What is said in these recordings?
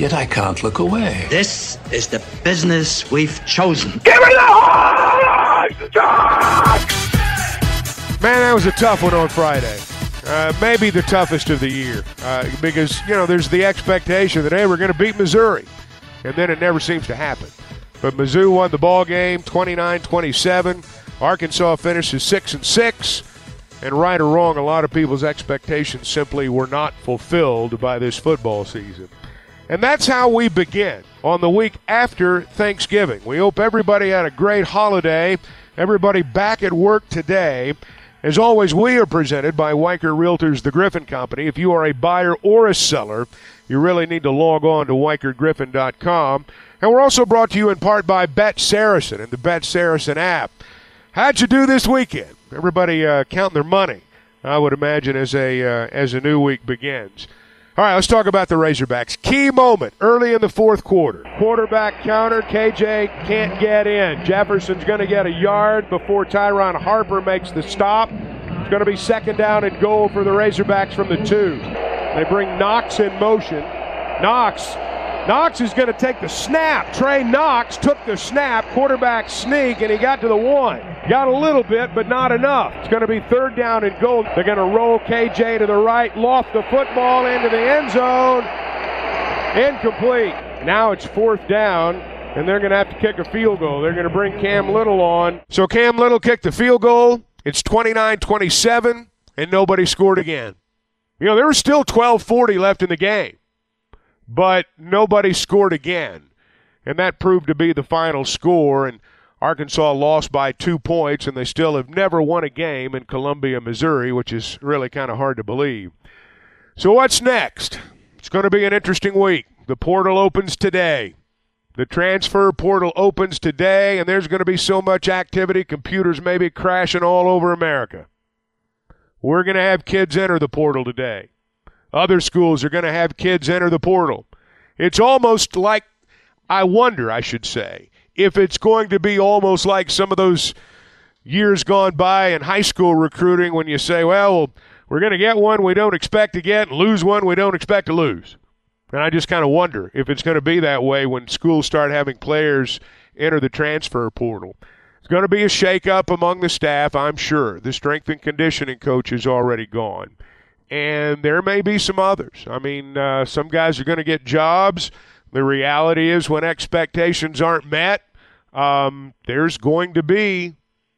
Yet I can't look away. This is the business we've chosen. Give me the horse! Man, that was a tough one on Friday. Uh, maybe the toughest of the year uh, because you know there's the expectation that hey we're going to beat Missouri, and then it never seems to happen. But Mizzou won the ball game 29-27. Arkansas finishes six and six. And right or wrong, a lot of people's expectations simply were not fulfilled by this football season. And that's how we begin on the week after Thanksgiving. We hope everybody had a great holiday, everybody back at work today. As always, we are presented by Weichert Realtors, the Griffin Company. If you are a buyer or a seller, you really need to log on to WeichertGriffin.com. And we're also brought to you in part by Bet Saracen and the Bet Saracen app. How'd you do this weekend? Everybody uh, counting their money, I would imagine, as a uh, as a new week begins. All right, let's talk about the Razorbacks. Key moment early in the fourth quarter. Quarterback counter. KJ can't get in. Jefferson's going to get a yard before Tyron Harper makes the stop. It's going to be second down and goal for the Razorbacks from the two. They bring Knox in motion. Knox. Knox is going to take the snap. Trey Knox took the snap. Quarterback sneak, and he got to the one. Got a little bit, but not enough. It's going to be third down and goal. They're going to roll KJ to the right, loft the football into the end zone. Incomplete. Now it's fourth down, and they're going to have to kick a field goal. They're going to bring Cam Little on. So Cam Little kicked the field goal. It's 29 27, and nobody scored again. You know, there was still 12 40 left in the game, but nobody scored again. And that proved to be the final score. And Arkansas lost by two points, and they still have never won a game in Columbia, Missouri, which is really kind of hard to believe. So, what's next? It's going to be an interesting week. The portal opens today. The transfer portal opens today, and there's going to be so much activity, computers may be crashing all over America. We're going to have kids enter the portal today. Other schools are going to have kids enter the portal. It's almost like, I wonder, I should say, if it's going to be almost like some of those years gone by in high school recruiting when you say, well, we're going to get one we don't expect to get and lose one we don't expect to lose. And I just kind of wonder if it's going to be that way when schools start having players enter the transfer portal. It's going to be a shakeup among the staff, I'm sure. The strength and conditioning coach is already gone. And there may be some others. I mean, uh, some guys are going to get jobs. The reality is, when expectations aren't met, um, there's going to be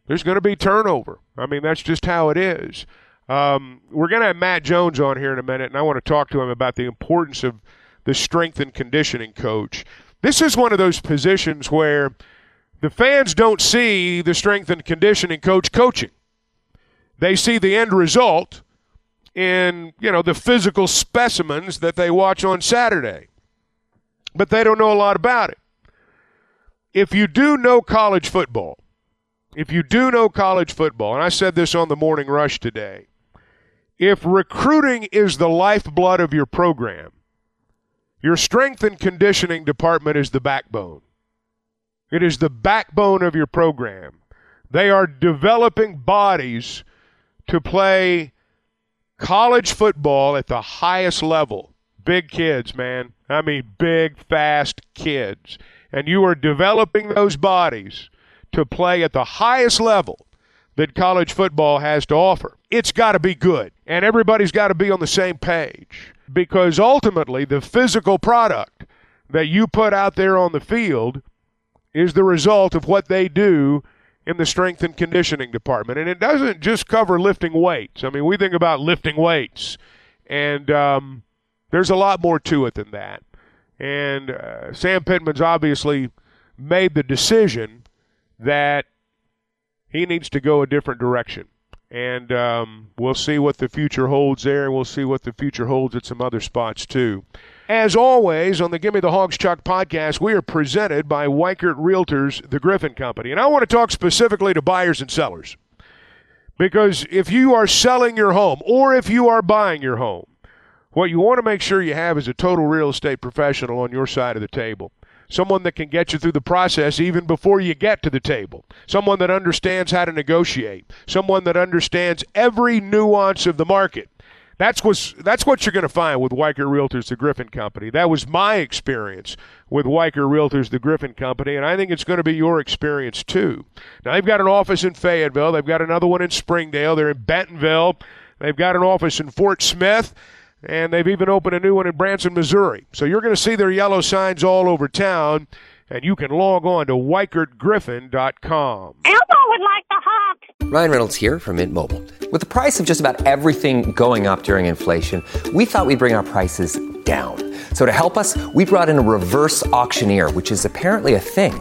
there's going to be turnover. I mean, that's just how it is. Um, we're going to have Matt Jones on here in a minute, and I want to talk to him about the importance of the strength and conditioning coach. This is one of those positions where the fans don't see the strength and conditioning coach coaching. They see the end result, in, you know, the physical specimens that they watch on Saturday. But they don't know a lot about it. If you do know college football, if you do know college football, and I said this on the morning rush today, if recruiting is the lifeblood of your program, your strength and conditioning department is the backbone. It is the backbone of your program. They are developing bodies to play college football at the highest level. Big kids, man. I mean, big, fast kids. And you are developing those bodies to play at the highest level that college football has to offer. It's got to be good, and everybody's got to be on the same page because ultimately the physical product that you put out there on the field is the result of what they do in the strength and conditioning department. And it doesn't just cover lifting weights. I mean, we think about lifting weights, and um, there's a lot more to it than that. And uh, Sam Pittman's obviously made the decision that he needs to go a different direction. And um, we'll see what the future holds there, and we'll see what the future holds at some other spots, too. As always, on the Gimme the Hogs Chuck podcast, we are presented by Weichert Realtors, the Griffin Company. And I want to talk specifically to buyers and sellers. Because if you are selling your home or if you are buying your home, what you want to make sure you have is a total real estate professional on your side of the table. Someone that can get you through the process even before you get to the table. Someone that understands how to negotiate. Someone that understands every nuance of the market. That's what's that's what you're going to find with Weichert Realtors, the Griffin Company. That was my experience with Weichert Realtors, the Griffin Company, and I think it's going to be your experience too. Now they've got an office in Fayetteville, they've got another one in Springdale, they're in Bentonville, they've got an office in Fort Smith, and they've even opened a new one in Branson, Missouri. So you're going to see their yellow signs all over town, and you can log on to WeichertGriffin.com. Elmo would like the hawk. Ryan Reynolds here from Mint Mobile. With the price of just about everything going up during inflation, we thought we'd bring our prices down. So to help us, we brought in a reverse auctioneer, which is apparently a thing.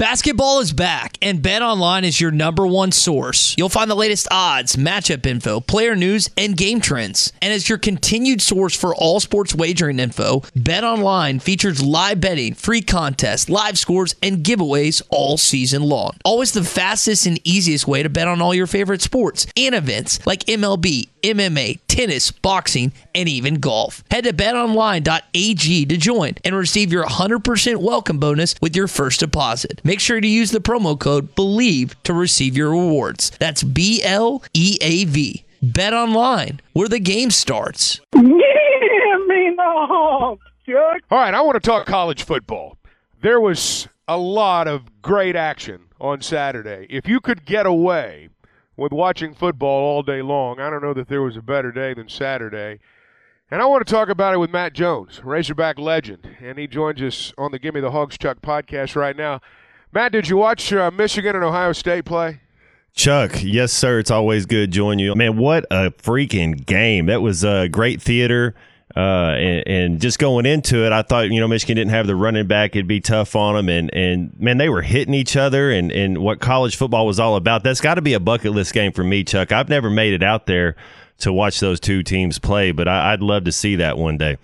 Basketball is back, and BetOnline is your number one source. You'll find the latest odds, matchup info, player news, and game trends. And as your continued source for all sports wagering info, BetOnline features live betting, free contests, live scores, and giveaways all season long. Always the fastest and easiest way to bet on all your favorite sports and events like MLB, MMA, tennis, boxing, and even golf. Head to betonline.ag to join and receive your 100% welcome bonus with your first deposit. Make sure to use the promo code BELIEVE to receive your rewards. That's B L E A V. Bet online, where the game starts. Give me the hawk, Chuck. All right, I want to talk college football. There was a lot of great action on Saturday. If you could get away with watching football all day long, I don't know that there was a better day than Saturday. And I want to talk about it with Matt Jones, Razorback legend, and he joins us on the Gimme the Hogs Chuck podcast right now. Matt, did you watch uh, Michigan and Ohio State play? Chuck, yes, sir. It's always good joining you. Man, what a freaking game. That was uh, great theater. Uh, and, and, just going into it, I thought, you know, Michigan didn't have the running back. It'd be tough on them. And, and man, they were hitting each other and, and what college football was all about. That's got to be a bucket list game for me, Chuck. I've never made it out there to watch those two teams play, but I, I'd love to see that one day.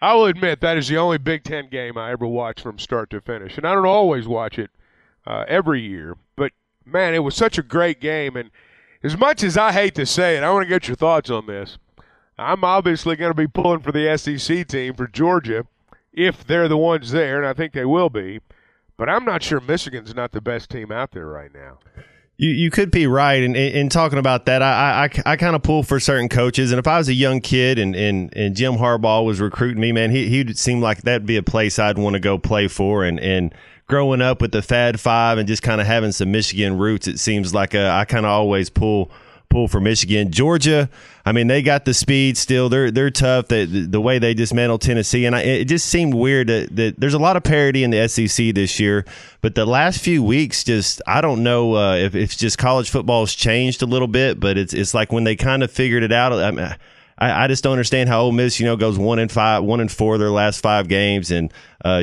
I will admit that is the only Big Ten game I ever watched from start to finish. And I don't always watch it uh, every year, but man, it was such a great game. And as much as I hate to say it, I want to get your thoughts on this. I'm obviously going to be pulling for the SEC team for Georgia if they're the ones there, and I think they will be. But I'm not sure Michigan's not the best team out there right now. You, you could be right. And in talking about that, I, I, I kind of pull for certain coaches. And if I was a young kid and, and, and Jim Harbaugh was recruiting me, man, he, he'd seem like that'd be a place I'd want to go play for. And, and growing up with the Fab Five and just kind of having some Michigan roots, it seems like uh, I kind of always pull pull for Michigan. Georgia, I mean, they got the speed still. They're they're tough. the, the way they dismantled Tennessee, and I, it just seemed weird that, that, there's a lot of parity in the SEC this year. But the last few weeks, just I don't know uh, if, it's just college football has changed a little bit. But it's it's like when they kind of figured it out. I mean, I, I, just don't understand how Ole Miss, you know, goes one and five, one and four their last five games. And uh,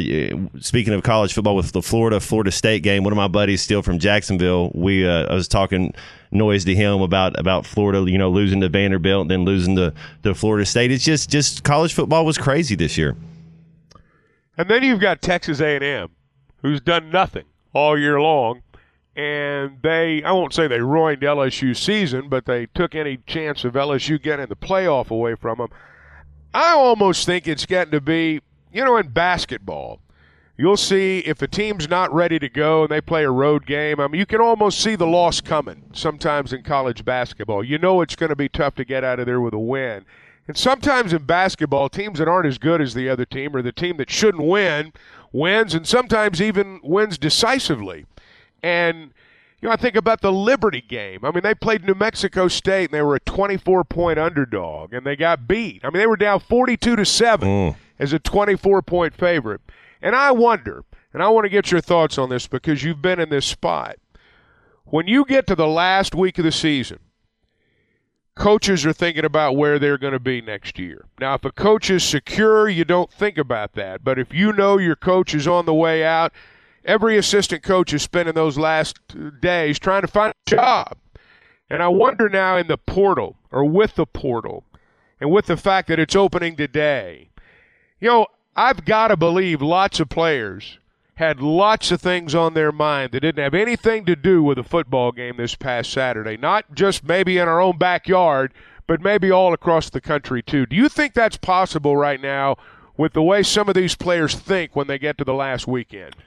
speaking of college football, with the Florida Florida State game, one of my buddies, still from Jacksonville, we uh, I was talking noise to him about about Florida, you know, losing to Vanderbilt and then losing to, to Florida State. It's just just college football was crazy this year. And then you've got Texas A&M, who's done nothing all year long and they I won't say they ruined LSU's season, but they took any chance of LSU getting the playoff away from them. I almost think it's getting to be, you know, in basketball, you'll see if a team's not ready to go and they play a road game. I mean, you can almost see the loss coming sometimes in college basketball. You know it's going to be tough to get out of there with a win. And sometimes in basketball, teams that aren't as good as the other team or the team that shouldn't win wins and sometimes even wins decisively. And you know, I think about the Liberty game. I mean, they played New Mexico State and they were a 24 point underdog and they got beat. I mean, they were down 42 to 7 mm. as a 24 point favorite. And I wonder, and I want to get your thoughts on this because you've been in this spot. When you get to the last week of the season, coaches are thinking about where they're going to be next year. Now, if a coach is secure, you don't think about that. But if you know your coach is on the way out, every assistant coach is spending those last uh, days trying to find a job. And I wonder now in the portal or with the portal and with the fact that it's opening today, you know, I've got to believe lots of players had lots of things on their mind that didn't have anything to do with a football game this past Saturday. Not just maybe in our own backyard, but maybe all across the country too. Do you think that's possible right now with the way some of these players think when they get to the last weekend?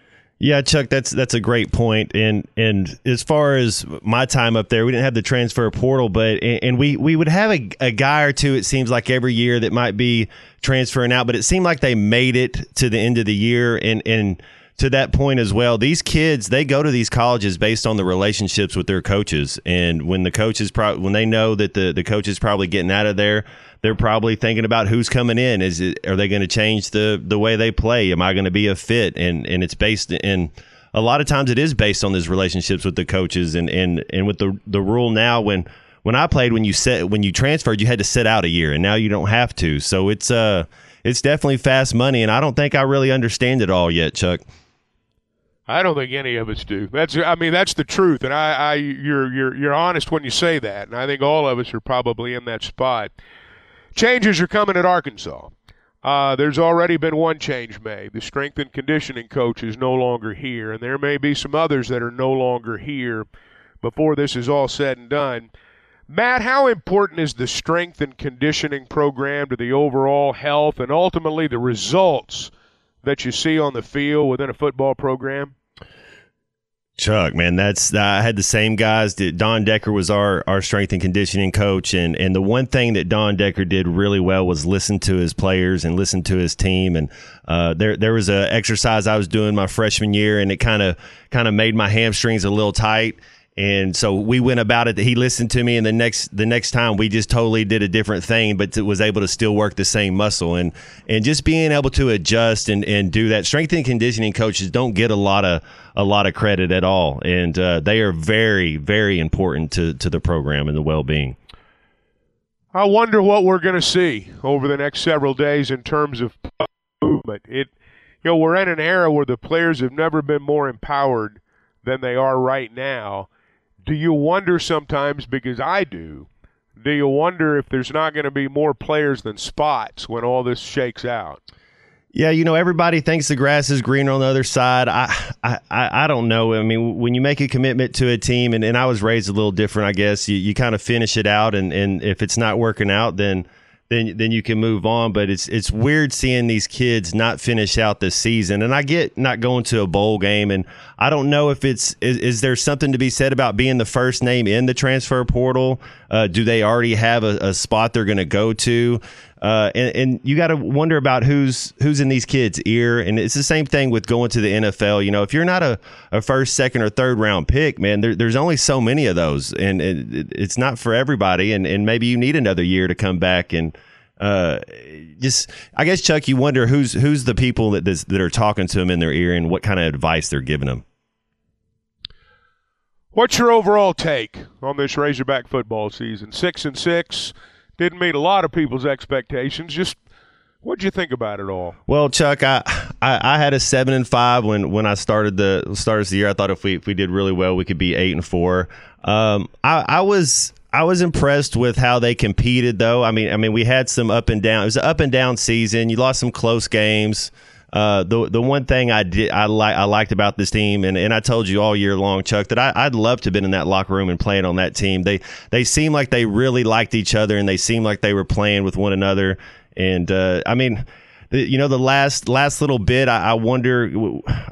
Yeah, Chuck, that's that's a great point. And and as far as my time up there, we didn't have the transfer portal, but and we we would have a, a guy or two. It seems like every year that might be transferring out, but it seemed like they made it to the end of the year and and to that point as well. These kids they go to these colleges based on the relationships with their coaches, and when the coaches pro- when they know that the the coach is probably getting out of there they're probably thinking about who's coming in. Is it are they going to change the the way they play? Am I going to be a fit? And and it's based in a lot of times it is based on these relationships with the coaches and and and with the the rule now when when I played when you set when you transferred you had to sit out a year and now you don't have to. So it's uh it's definitely fast money and I don't think I really understand it all yet, Chuck. I don't think any of us do. That's I mean that's the truth, and I, I you're you're you're honest when you say that, and I think all of us are probably in that spot. Changes are coming at Arkansas. Uh, there's already been one change made. The strength and conditioning coach is no longer here, and there may be some others that are no longer here before this is all said and done. Matt, how important is the strength and conditioning program to the overall health and ultimately the results that you see on the field within a football program? Chuck, man, that's I had the same guys. Don Decker was our our strength and conditioning coach, and and the one thing that Don Decker did really well was listen to his players and listen to his team. And uh, there there was a exercise I was doing my freshman year, and it kind of kind of made my hamstrings a little tight. And so we went about it. He listened to me, and the next the next time we just totally did a different thing, but was able to still work the same muscle and and just being able to adjust and, and do that. Strength and conditioning coaches don't get a lot of a lot of credit at all, and uh, they are very very important to to the program and the well being. I wonder what we're going to see over the next several days in terms of movement. It, you know, we're in an era where the players have never been more empowered than they are right now do you wonder sometimes, because I do, do you wonder if there's not going to be more players than spots when all this shakes out? Yeah, you know, everybody thinks the grass is greener on the other side. I, I, I don't know. I mean, when you make a commitment to a team, and, and I was raised a little different, I guess, you, you kind of finish it out, and, and if it's not working out, then – then then you can move on. But it's it's weird seeing these kids not finish out the season. And I get not going to a bowl game, and I don't know if it's is, is there something to be said about being the first name in the transfer portal? Uh, do they already have a, a spot they're going to go to? Uh, and, and, you got to wonder about who's who's in these kids' ear. And it's the same thing with going to the NFL. You know, if you're not a, a first, second, or third round pick, man, there, there's only so many of those, and it, it's not for everybody. And, and maybe you need another year to come back and. Uh, just I guess Chuck, you wonder who's who's the people that that are talking to them in their ear and what kind of advice they're giving them. What's your overall take on this Razorback football season? Six and six didn't meet a lot of people's expectations. Just What'd you think about it all? Well, Chuck, I, I, I, had a seven and five when, when I started the started the year. I thought if we if we did really well, we could be eight and four. Um, I, I was I was impressed with how they competed, though. I mean, I mean, we had some up and down. It was an up and down season. You lost some close games. Uh, the the one thing I did I like I liked about this team, and, and I told you all year long, Chuck, that I, I'd love to have been in that locker room and playing on that team. They they seem like they really liked each other, and they seemed like they were playing with one another. And uh, I mean, you know, the last last little bit, I, I wonder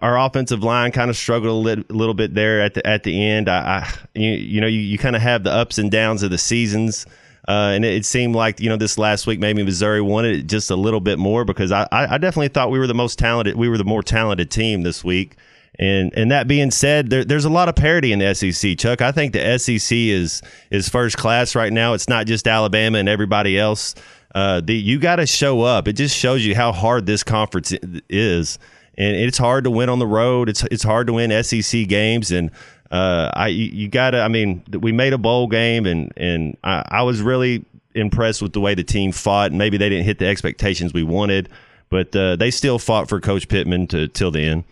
our offensive line kind of struggled a little, little, bit there at the at the end. I, I you, you know, you, you kind of have the ups and downs of the seasons. Uh, and it, it, seemed like you know this last week maybe Missouri wanted it just a little bit more because I, I definitely thought we were the most talented we were the more talented team this week. And and that being said, there, there's a lot of parity in the SEC. Chuck, I think the SEC is is first class right now. It's not just Alabama and everybody else. Uh, the, you got to show up. It just shows you how hard this conference is, and it's hard to win on the road. It's it's hard to win SEC games, and uh, I you got to. I mean, we made a bowl game, and and I, I was really impressed with the way the team fought. Maybe they didn't hit the expectations we wanted, but uh, they still fought for Coach Pittman to till the end.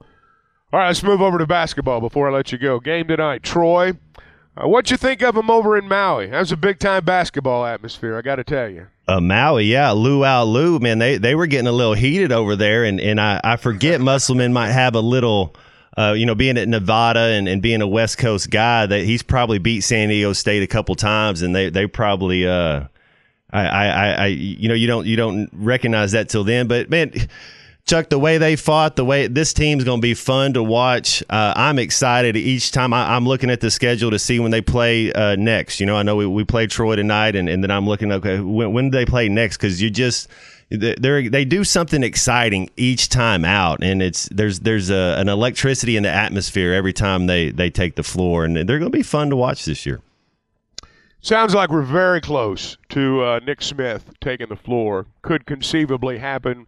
All right, let's move over to basketball before I let you go. Game tonight, Troy. Uh, what'd you think of them over in Maui? That was a big time basketball atmosphere, I got to tell you. Uh, Maui, yeah, Luau Lu, man, they they were getting a little heated over there, and and I I forget Musselman might have a little. Uh, you know, being at Nevada and, and being a West Coast guy, that he's probably beat San Diego State a couple times, and they they probably, uh, I, I, I, you know, you don't you don't recognize that till then. But man, Chuck, the way they fought, the way this team's going to be fun to watch. Uh, I'm excited each time I, am looking at the schedule to see when they play uh, next. You know, I know we, we played Troy tonight, and, and then I'm looking, okay, when, when do they play next? Because you just they they do something exciting each time out, and it's there's there's a, an electricity in the atmosphere every time they they take the floor, and they're going to be fun to watch this year. Sounds like we're very close to uh, Nick Smith taking the floor. Could conceivably happen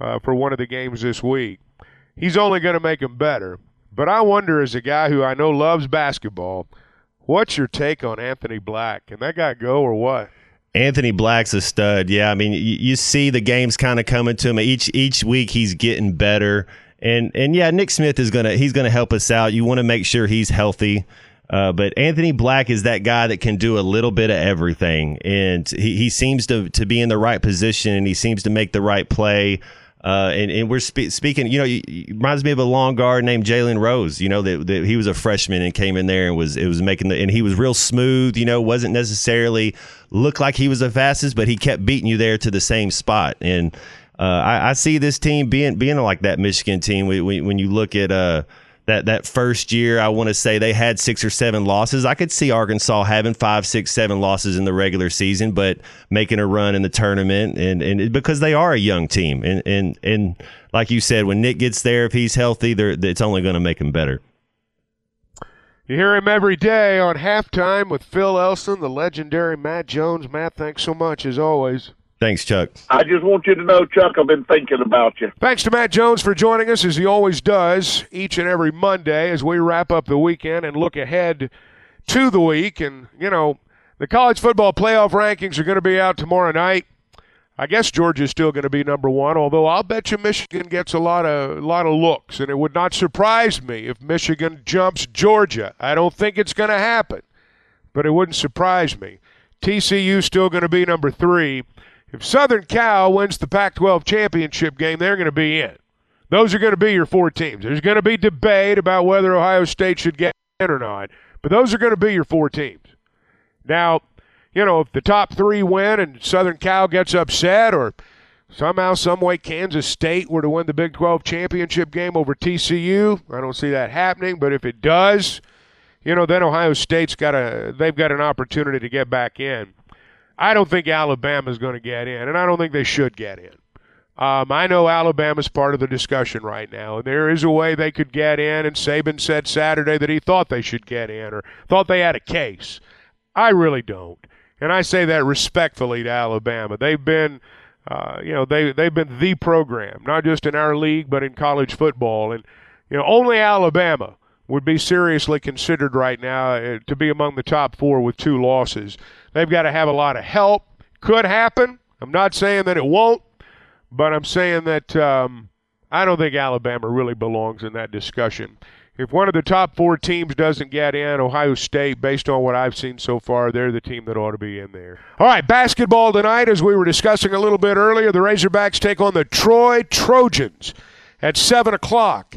uh, for one of the games this week. He's only going to make him better. But I wonder, as a guy who I know loves basketball, what's your take on Anthony Black? Can that guy go or what? Anthony Black's a stud. Yeah, I mean, you, you see the games kind of coming to him each each week. He's getting better, and and yeah, Nick Smith is gonna he's gonna help us out. You want to make sure he's healthy. Uh, but Anthony Black is that guy that can do a little bit of everything, and he, he seems to to be in the right position, and he seems to make the right play. Uh, and, and we're spe- speaking, you know, it reminds me of a long guard named Jalen Rose. You know that, that, he was a freshman and came in there and was it was making the and he was real smooth. You know, wasn't necessarily looked like he was the fastest, but he kept beating you there to the same spot. And uh, I, I, see this team being being like that Michigan team when, when you look at uh, that that first year, I want to say they had six or seven losses. I could see Arkansas having five, six, seven losses in the regular season, but making a run in the tournament, and and because they are a young team, and and and like you said, when Nick gets there, if he's healthy, it's only going to make him better. You hear him every day on halftime with Phil Elson, the legendary Matt Jones. Matt, thanks so much as always. Thanks, Chuck. I just want you to know, Chuck, I've been thinking about you. Thanks to Matt Jones for joining us, as he always does, each and every Monday as we wrap up the weekend and look ahead to the week. And, you know, the college football playoff rankings are going to be out tomorrow night. I guess Georgia's still going to be number one, although I'll bet you Michigan gets a lot of a lot of looks, and it would not surprise me if Michigan jumps Georgia. I don't think it's going to happen, but it wouldn't surprise me. TCU's still going to be number three. If Southern Cal wins the Pac 12 championship game, they're going to be in. Those are going to be your four teams. There's going to be debate about whether Ohio State should get in or not, but those are going to be your four teams. Now, you know, if the top three win and Southern Cal gets upset or somehow, someway Kansas State were to win the Big 12 championship game over TCU, I don't see that happening, but if it does, you know, then Ohio State's got a they've got an opportunity to get back in. I don't think Alabama's going to get in, and I don't think they should get in. Um, I know Alabama's part of the discussion right now, and there is a way they could get in. And Saban said Saturday that he thought they should get in or thought they had a case. I really don't, and I say that respectfully to Alabama. They've been, uh, you know, they they've been the program, not just in our league but in college football, and you know, only Alabama would be seriously considered right now uh, to be among the top four with two losses. They've got to have a lot of help. Could happen. I'm not saying that it won't, but I'm saying that um, I don't think Alabama really belongs in that discussion. If one of the top four teams doesn't get in, Ohio State, based on what I've seen so far, they're the team that ought to be in there. All right, basketball tonight, as we were discussing a little bit earlier, the Razorbacks take on the Troy Trojans at 7 o'clock.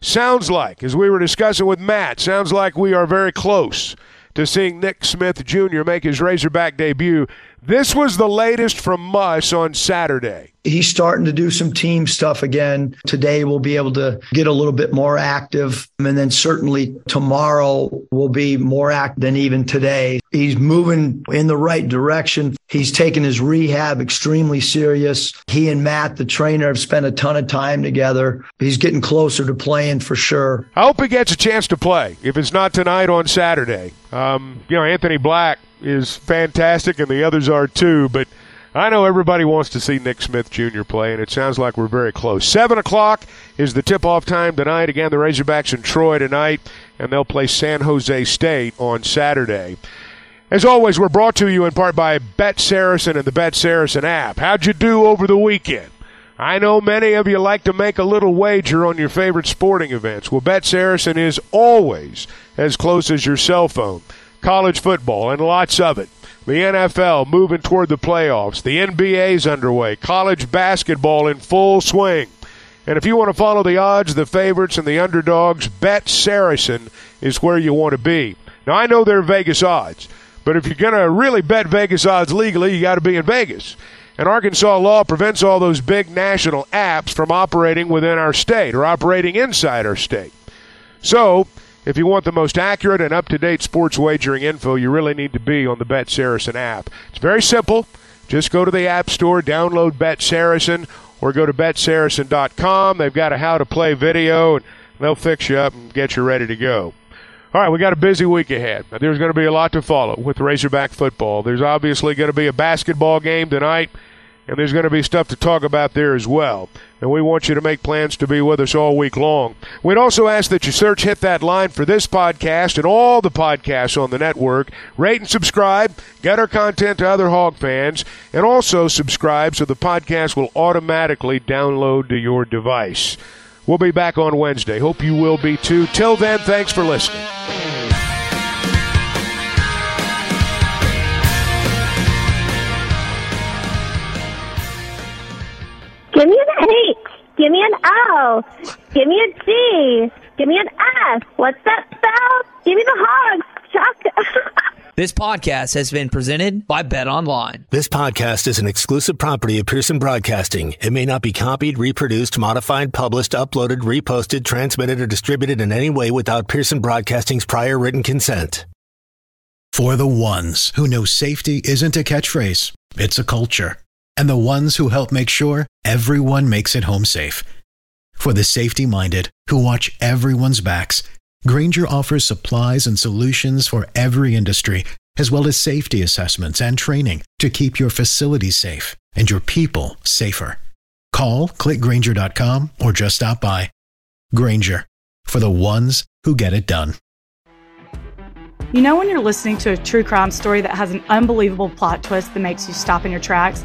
Sounds like, as we were discussing with Matt, sounds like we are very close to seeing Nick Smith Jr. make his Razorback debut. This was the latest from Muss on Saturday. He's starting to do some team stuff again. Today we'll be able to get a little bit more active. And then certainly tomorrow will be more active than even today. He's moving in the right direction. He's taken his rehab extremely serious. He and Matt, the trainer, have spent a ton of time together. He's getting closer to playing for sure. I hope he gets a chance to play. If it's not tonight on Saturday, um, you know, Anthony Black is fantastic, and the others are too. But I know everybody wants to see Nick Smith Jr. play, and it sounds like we're very close. Seven o'clock is the tip-off time tonight. Again, the Razorbacks in Troy tonight, and they'll play San Jose State on Saturday. As always, we're brought to you in part by Bet Saracen and the Bet Saracen app. How'd you do over the weekend? I know many of you like to make a little wager on your favorite sporting events. Well, Bet Saracen is always as close as your cell phone college football, and lots of it. The NFL moving toward the playoffs. The NBA's underway. College basketball in full swing. And if you want to follow the odds, the favorites, and the underdogs, Bet Saracen is where you want to be. Now, I know they're Vegas odds, but if you're going to really bet Vegas odds legally, you got to be in Vegas. And Arkansas law prevents all those big national apps from operating within our state or operating inside our state. So, if you want the most accurate and up to date sports wagering info, you really need to be on the Bet Saracen app. It's very simple. Just go to the App Store, download Bet Saracen, or go to betsaracen.com. They've got a how to play video, and they'll fix you up and get you ready to go. All right, we got a busy week ahead. There's going to be a lot to follow with Razorback football. There's obviously going to be a basketball game tonight and there's going to be stuff to talk about there as well. And we want you to make plans to be with us all week long. We'd also ask that you search Hit That Line for this podcast and all the podcasts on the network. Rate and subscribe, get our content to other Hog fans, and also subscribe so the podcast will automatically download to your device. We'll be back on Wednesday. Hope you will be too. Till then, thanks for listening. Give me an H. Give me an O. Give me a G. Give me an S. What's that spell? Give me the hogs, Chuck. This podcast has been presented by Bet Online. This podcast is an exclusive property of Pearson Broadcasting. It may not be copied, reproduced, modified, published, uploaded, reposted, transmitted, or distributed in any way without Pearson Broadcasting's prior written consent. For the ones who know safety isn't a catchphrase, it's a culture. And the ones who help make sure everyone makes it home safe. For the safety minded who watch everyone's backs, Grainger offers supplies and solutions for every industry, as well as safety assessments and training to keep your facility safe and your people safer. Call clickgranger.com or just stop by. Grainger for the ones who get it done. You know, when you're listening to a true crime story that has an unbelievable plot twist that makes you stop in your tracks?